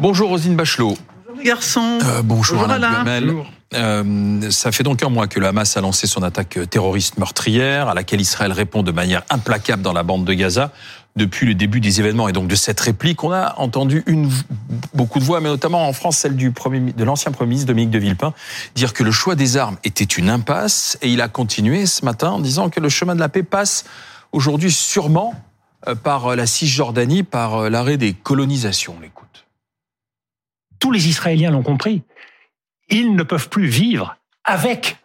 Bonjour Rosine Bachelot. Bonjour garçon. Euh, bonjour, bonjour Alain. Euh, ça fait donc un mois que le Hamas a lancé son attaque terroriste meurtrière, à laquelle Israël répond de manière implacable dans la bande de Gaza. Depuis le début des événements et donc de cette réplique, on a entendu une, beaucoup de voix, mais notamment en France celle du premier, de l'ancien premier ministre Dominique de Villepin, dire que le choix des armes était une impasse. Et il a continué ce matin en disant que le chemin de la paix passe aujourd'hui sûrement euh, par la Cisjordanie, par l'arrêt des colonisations. On l'écoute tous les Israéliens l'ont compris. Ils ne peuvent plus vivre avec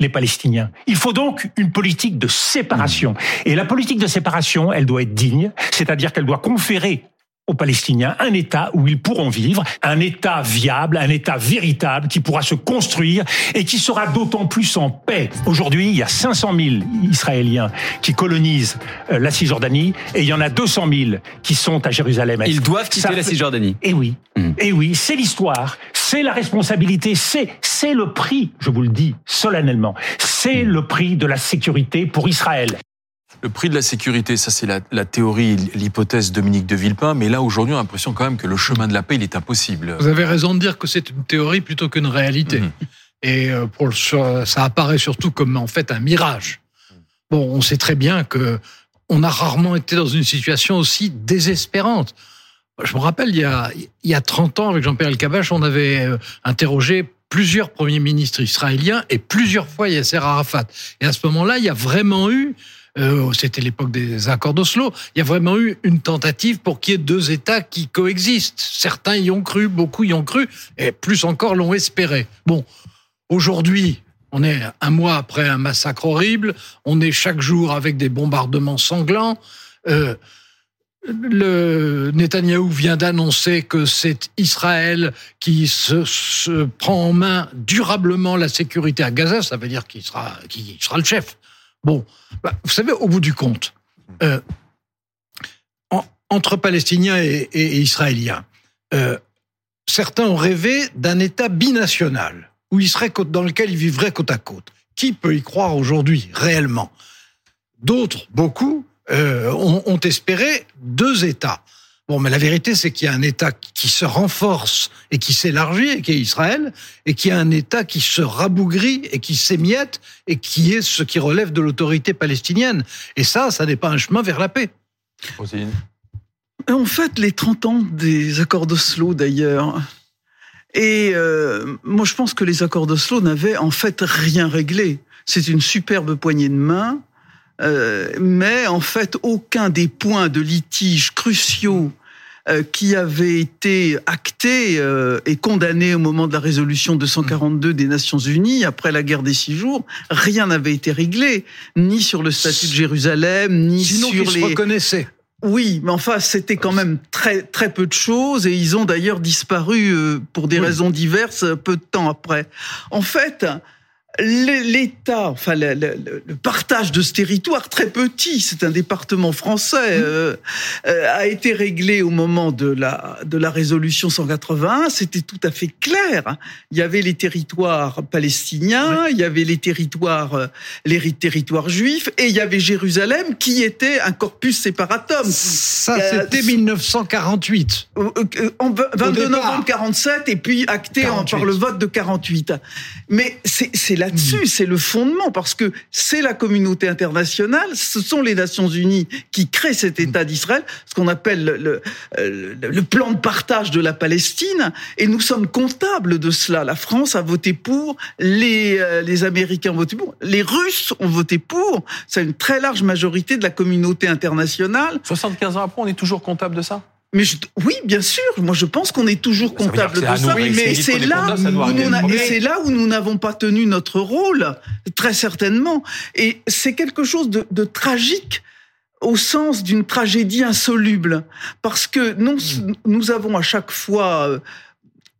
les Palestiniens. Il faut donc une politique de séparation. Et la politique de séparation, elle doit être digne, c'est-à-dire qu'elle doit conférer aux Palestiniens un État où ils pourront vivre, un État viable, un État véritable qui pourra se construire et qui sera d'autant plus en paix. Aujourd'hui, il y a 500 000 Israéliens qui colonisent euh, la Cisjordanie et il y en a 200 000 qui sont à Jérusalem. Ils doivent quitter la Cisjordanie. Et eh oui, mmh. et eh oui, c'est l'histoire, c'est la responsabilité, c'est c'est le prix, je vous le dis solennellement, c'est le prix de la sécurité pour Israël. Le prix de la sécurité, ça c'est la, la, théorie, l'hypothèse Dominique de Villepin, mais là aujourd'hui on a l'impression quand même que le chemin de la paix il est impossible. Vous avez raison de dire que c'est une théorie plutôt qu'une réalité. Mhm. Et euh, ça apparaît surtout comme en fait un mirage. Bon, on sait très bien que on a rarement été dans une situation aussi désespérante. Je me rappelle, il y a, il y a 30 ans, avec Jean-Pierre Elkabach, on avait euh, interrogé plusieurs premiers ministres israéliens et plusieurs fois Yasser Arafat. Et à ce moment-là, il y a vraiment eu euh, c'était l'époque des accords d'Oslo, il y a vraiment eu une tentative pour qu'il y ait deux États qui coexistent. Certains y ont cru, beaucoup y ont cru, et plus encore l'ont espéré. Bon, aujourd'hui, on est un mois après un massacre horrible, on est chaque jour avec des bombardements sanglants. Euh, le Netanyahou vient d'annoncer que c'est Israël qui se, prend en main durablement la sécurité à Gaza. Ça veut dire qu'il sera, sera le chef. Bon, bah, vous savez, au bout du compte, euh, entre Palestiniens et, Israéliens, euh, certains ont rêvé d'un État binational où il serait dans lequel ils vivraient côte à côte. Qui peut y croire aujourd'hui, réellement? D'autres, beaucoup, euh, ont espéré deux États. Bon, mais la vérité, c'est qu'il y a un État qui se renforce et qui s'élargit, qui est Israël, et qu'il y a un État qui se rabougrit et qui s'émiette, et qui est ce qui relève de l'autorité palestinienne. Et ça, ça n'est pas un chemin vers la paix. En fait, les 30 ans des accords d'Oslo, d'ailleurs, et euh, moi je pense que les accords d'Oslo n'avaient en fait rien réglé. C'est une superbe poignée de main euh, mais en fait, aucun des points de litige cruciaux euh, qui avaient été actés euh, et condamnés au moment de la résolution 242 des Nations Unies après la guerre des six jours, rien n'avait été réglé, ni sur le statut de Jérusalem, ni Sinon sur les. Se reconnaissaient. Oui, mais enfin, c'était quand même très très peu de choses et ils ont d'ailleurs disparu pour des raisons diverses peu de temps après. En fait, l'État, enfin le, le, partage de ce territoire très petit, c'est un département français, mmh. euh, euh, a été réglé au moment de la de la résolution 181. C'était tout à fait clair. Il y avait les territoires palestiniens, il y avait les territoires euh, les territoires juifs et il y avait Jérusalem qui était un corpus séparatum. Ça, c'était 1948. En 22 novembre 47 et puis acté en, par le vote de 48. Mais c'est la là-dessus, c'est le fondement, parce que c'est la communauté internationale, ce sont les Nations Unies qui créent cet État d'Israël, ce qu'on appelle le, le, plan de partage de la Palestine, et nous sommes comptables de cela. La France a voté pour, les, euh, les Américains ont voté pour, les Russes ont voté pour, c'est une très large majorité de la communauté internationale. 75 ans après, on est toujours comptable de ça? Mais oui, bien sûr. Moi, je pense qu'on est toujours comptable de ça. mais c'est là, c'est là où nous n'avons pas tenu notre rôle, très certainement. Et c'est quelque chose de, de tragique au sens d'une tragédie insoluble, parce que nous, hmm. nous avons à chaque fois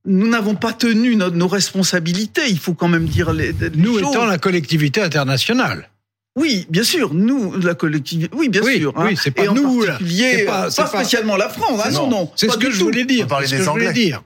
nous n'avons pas tenu nos, nos, responsabilités. Il faut quand même dire les, les nous étant la collectivité internationale. Oui, bien sûr, nous, la collectivité, oui, bien sûr. Hein. Oui, c'est pas nous, pas, pas, spécialement la France, hein, non, non. C'est ce que je voulais dire. On parlait des Anglais. dire.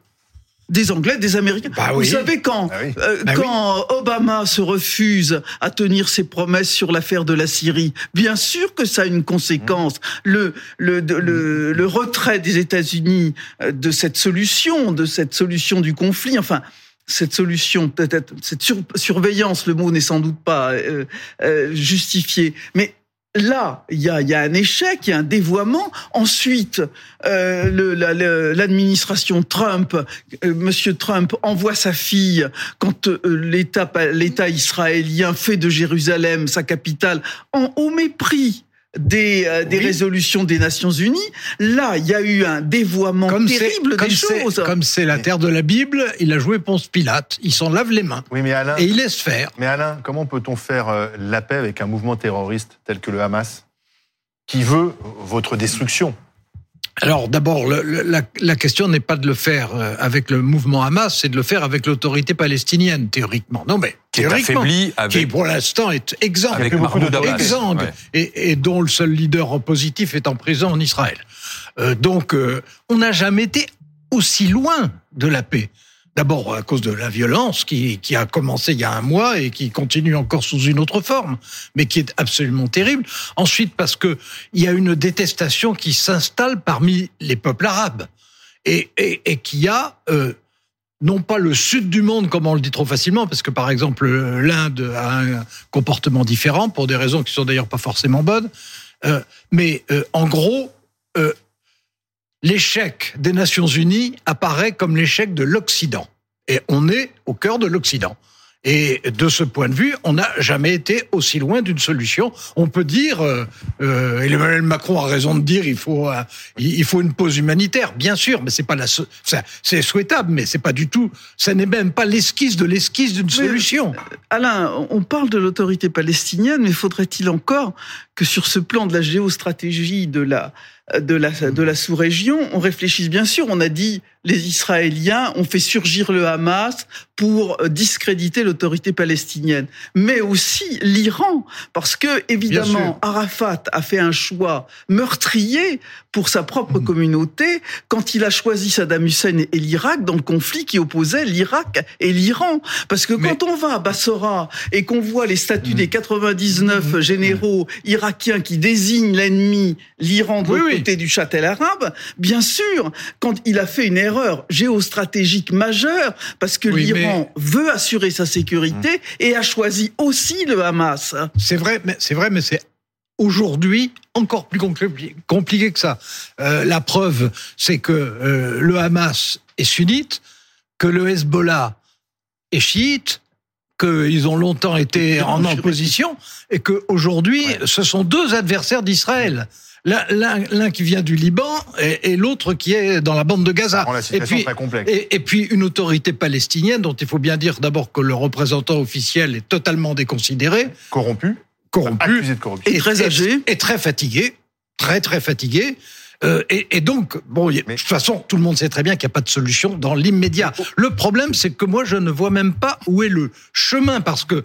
des Anglais, des Américains. Bah Vous oui. savez quand Bah oui. euh, Bah quand Obama se refuse à tenir ses promesses sur l'affaire de la Syrie, bien sûr que ça a une conséquence. Le le de- le, le retrait des États-Unis euh, de cette solution, de cette solution du conflit, enfin. Cette solution, peut-être cette sur- surveillance, le mot n'est sans doute pas euh, euh, justifié, mais là, il y a, y a un échec, il y a un dévoiement. Ensuite, euh, l'administration Trump, euh, Monsieur Trump envoie sa fille quand euh, l'État l'État israélien fait de Jérusalem sa capitale en au mépris. Des, euh, des Oui. résolutions des Nations Unies. Là, il y a eu un dévoiement Comme c'est terrible comme des c'est- choses. comme c'est la terre de la Bible, il a joué Ponce Pilate. Il s'en lave les mains Oui, mais Alain, et il laisse faire. mais Alain, comment peut-on faire euh, la paix avec un mouvement terroriste tel que le Hamas, qui veut votre destruction? Alors d'abord, la, la question n'est pas de le faire euh, avec le mouvement Hamas, c'est de le faire avec l'autorité palestinienne, théoriquement. Non, mais Qui est théoriquement, qui avec, pour l'instant est exempt, avec beaucoup Ouais. et, et dont le seul leader positif est en prison en Israël. Euh, donc, euh, on n'a jamais été aussi loin de la paix. D'abord à cause de la violence qui, qui a commencé il y a un mois et qui continue encore sous une autre forme, mais qui est absolument terrible. Ensuite parce que il y a une détestation qui s'installe parmi les peuples arabes et, et, et qui a euh, non pas le sud du monde comme on le dit trop facilement, parce que par exemple l'Inde a un comportement différent pour des raisons qui sont d'ailleurs pas forcément bonnes, euh, mais euh, en gros, euh, l'échec des Nations Unies apparaît comme l'échec de l'Occident. Et on est au cœur de l'Occident. Et de ce point de vue, on n'a jamais été aussi loin d'une solution. On peut dire, euh, euh, Emmanuel Macron a raison de dire, il faut, euh, il faut une pause humanitaire, bien sûr, mais c'est pas la, c'est souhaitable, mais c'est pas du tout, ça n'est même pas l'esquisse de l'esquisse d'une solution. Alain, on parle de l'autorité palestinienne, mais faudrait-il encore que sur ce plan de la géostratégie de la de la de la sous-région, on réfléchisse bien sûr. On a dit les Israéliens ont fait surgir le Hamas pour euh, discréditer l'autorité palestinienne, mais aussi l'Iran, parce que évidemment Arafat a fait un choix meurtrier pour sa propre communauté quand il a choisi Saddam Hussein et l'Irak dans le conflit qui opposait l'Irak et l'Iran. Parce que Mais- quand on va à Bassora et qu'on voit les statuts des 99 généraux irakiens qui désignent l'ennemi, l'Iran de Oui, côté du châtel arabe, bien sûr, quand il a fait une erreur géostratégique majeure, parce que Oui, l'Iran veut assurer sa sécurité et a choisi aussi le Hamas. C'est vrai, mais c'est vrai, mais c'est aujourd'hui encore plus compli- compliqué que ça. Euh, la preuve, c'est que euh, le Hamas est sunnite, que le Hezbollah est chiite, qu'ils ont longtemps été en opposition, et qu'aujourd'hui, Ouais. ce sont deux adversaires d'Israël. L'un- qui vient du Liban et, et l'autre qui est dans la bande de Gaza. Rend la Et situation puis, très complexe. et, et puis une autorité palestinienne dont il faut bien dire d'abord que le représentant officiel est totalement déconsidéré, Corrompu, corrompu, accusé de corruption. Et très âgé. et très fatigué, très très fatigué. Euh, et, et donc, bon, y- Mais- de toute façon, tout le monde sait très bien qu'il n'y a pas de solution dans l'immédiat. Le problème, c'est que moi, je ne vois même pas où est le chemin, parce que euh,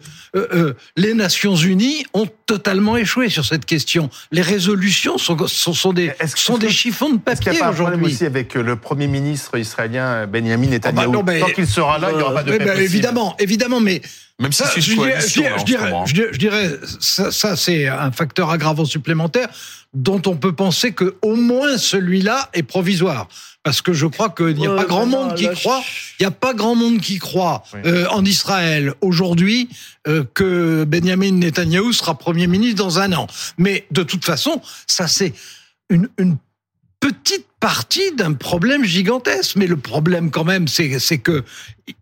euh, les Nations Unies ont totalement échoué sur cette question. Les résolutions sont, sont, sont des, sont des chiffons de Est-ce qu'il n'y papier a pas un problème aujourd'hui. aussi avec euh, le Premier ministre israélien Benjamin bah Netanyahou non, mais- Tant qu'il sera là, il n'y aura pas de paix bah, évidemment, évidemment, mais Même si Ça, c'est je dirais, ça, ça, c'est un facteur aggravant supplémentaire dont on peut penser que au moins celui-là est provisoire. Parce que je crois qu'il n'y a Ouais, pas grand mais monde qui croit, il n'y a pas grand monde qui croit euh, en Israël aujourd'hui euh, que Benjamin Netanyahou sera Premier ministre dans un an. Mais de toute façon, ça c'est une, une petite partie d'un problème gigantesque. Mais le problème quand même, c'est c'est que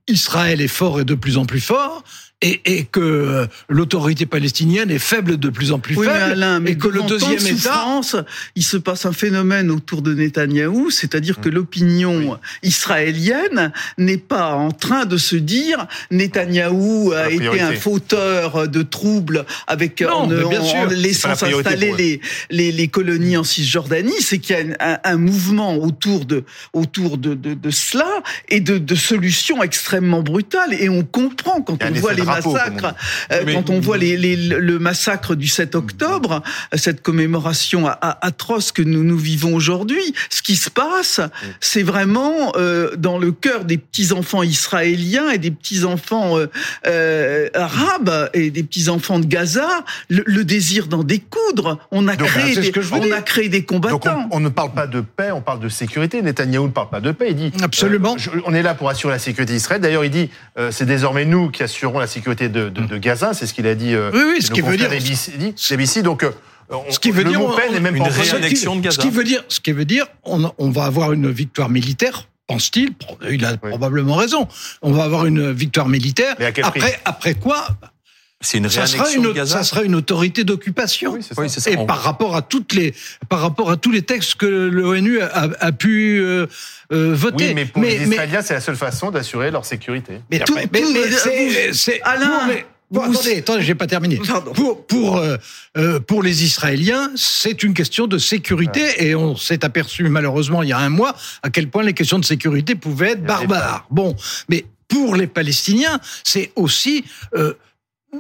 Israël est fort et de plus en plus fort. Et, et que euh, l'autorité palestinienne est faible de plus en plus Oui, mais Alain, mais et que le tant de deuxième État, il se passe un phénomène autour de Netanyahou, c'est-à-dire que l'opinion israélienne n'est pas en train de se dire Netanyahou a été un fauteur de troubles avec Non, en, laissant la s'installer les, les, les colonies en Cisjordanie, c'est qu'il y a un, mouvement autour de autour de, de, de cela et de, de solutions extrêmement brutales. Et on comprend quand on voit essai les massacres, euh, quand on voit les, les, le massacre du 7 octobre, cette commémoration atroce que nous nous vivons aujourd'hui, ce qui se passe, c'est vraiment euh, dans le cœur des petits enfants israéliens et des petits enfants euh, euh, arabes et des petits enfants de Gaza, le, le désir d'en découdre. On a créé, des, on a créé des combattants. Donc on, on, ne parle pas de paix, on parle de sécurité. Netanyahou ne parle pas de paix. Il dit absolument. on est là pour assurer la sécurité d'Israël. D'ailleurs, il dit c'est désormais nous qui assurerons la sécurité de, de, de Gaza. C'est ce qu'il a dit. oui, oui, ce qui veut dire. ABC, donc ce qui veut dire n'est même pas réannexion de Gaza. Ce qui veut dire, ce qui veut dire, on, on va avoir une victoire militaire pense-t-il, il a oui. probablement raison. On va avoir une victoire militaire. Mais à après, après quoi? C'est une ça sera une, de Gaza ça sera une autorité d'occupation. Oui, oui, ça. Et par rapport à toutes les, par rapport à tous les textes que l'ONU a, a, pu euh, euh, voter. Oui, mais pour mais, les Israéliens, c'est la seule façon d'assurer leur sécurité. Mais, tout, mais, tout, mais c'est Alain. Bon, attendez, attendez, j'ai pas terminé. Pardon. Pour pour euh, euh, pour les Israéliens, c'est une question de sécurité ouais. et on s'est aperçu malheureusement il y a un mois à quel point les questions de sécurité pouvaient être barbares. Bon, mais pour les Palestiniens, c'est aussi euh,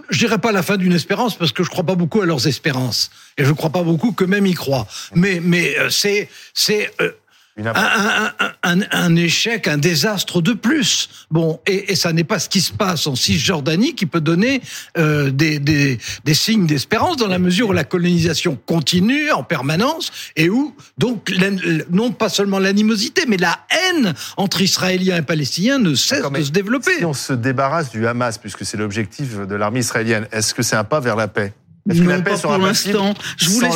je dirais pas la fin d'une espérance parce que je crois pas beaucoup à leurs espérances et je crois pas beaucoup que même y croient. Mais mais euh, c'est c'est euh, un, un, un, un, échec, un désastre de plus. Bon, et, et ça n'est pas ce qui se passe en Cisjordanie qui peut donner euh, des, des, des, signes d'espérance dans la mesure où la colonisation continue en permanence et où donc non pas seulement l'animosité, mais la haine entre Israéliens et Palestiniens ne cesse de se développer. Si on se débarrasse du Hamas, puisque c'est l'objectif de l'armée israélienne, est-ce que c'est un pas vers la paix? Est-ce que non, la paix pas sera pour l'instant. Je voulais,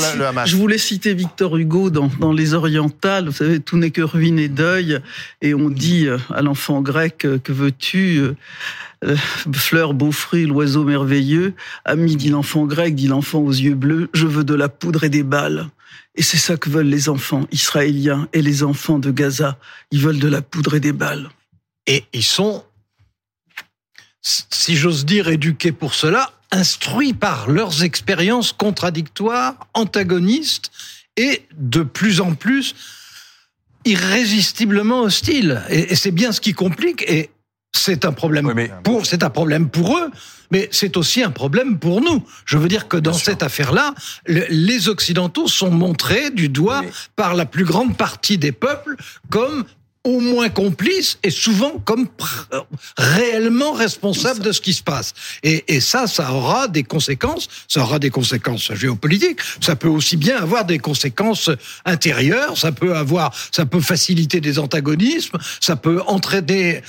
je voulais citer Victor Hugo dans, dans Les Orientales. Vous savez, tout n'est que ruine et deuil. Et on dit à l'enfant grec, que veux-tu euh, Fleur, beau fruit, l'oiseau merveilleux. Ami, dit l'enfant grec, dit l'enfant aux yeux bleus, je veux de la poudre et des balles. Et c'est ça que veulent les enfants israéliens et les enfants de Gaza. Ils veulent de la poudre et des balles. Et ils sont, si j'ose dire, éduqués pour cela, instruits par leurs expériences contradictoires, antagonistes et de plus en plus irrésistiblement hostiles. Et, c'est bien ce qui complique. Et c'est un problème oui, mais... pour c'est un problème pour eux, mais c'est aussi un problème pour nous. Je veux dire que dans bien cette affaire-là, le, les occidentaux sont montrés du doigt oui. par la plus grande partie des peuples comme au moins complice et souvent comme réellement responsable de ce qui se passe. Et, et, ça, ça aura des conséquences. Ça aura des conséquences géopolitiques. Ça peut aussi bien avoir des conséquences intérieures. Ça peut avoir, ça peut faciliter des antagonismes. Ça peut entraîner,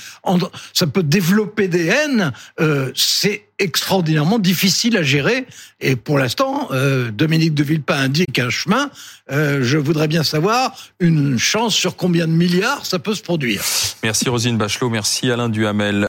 ça peut développer des haines. Euh, c'est extraordinairement difficile à gérer. Et pour l'instant, euh, Dominique de Villepin indique un chemin. Euh, je voudrais bien savoir une chance sur combien de milliards ça peut se produire. Merci Rosine Bachelot, merci Alain Duhamel.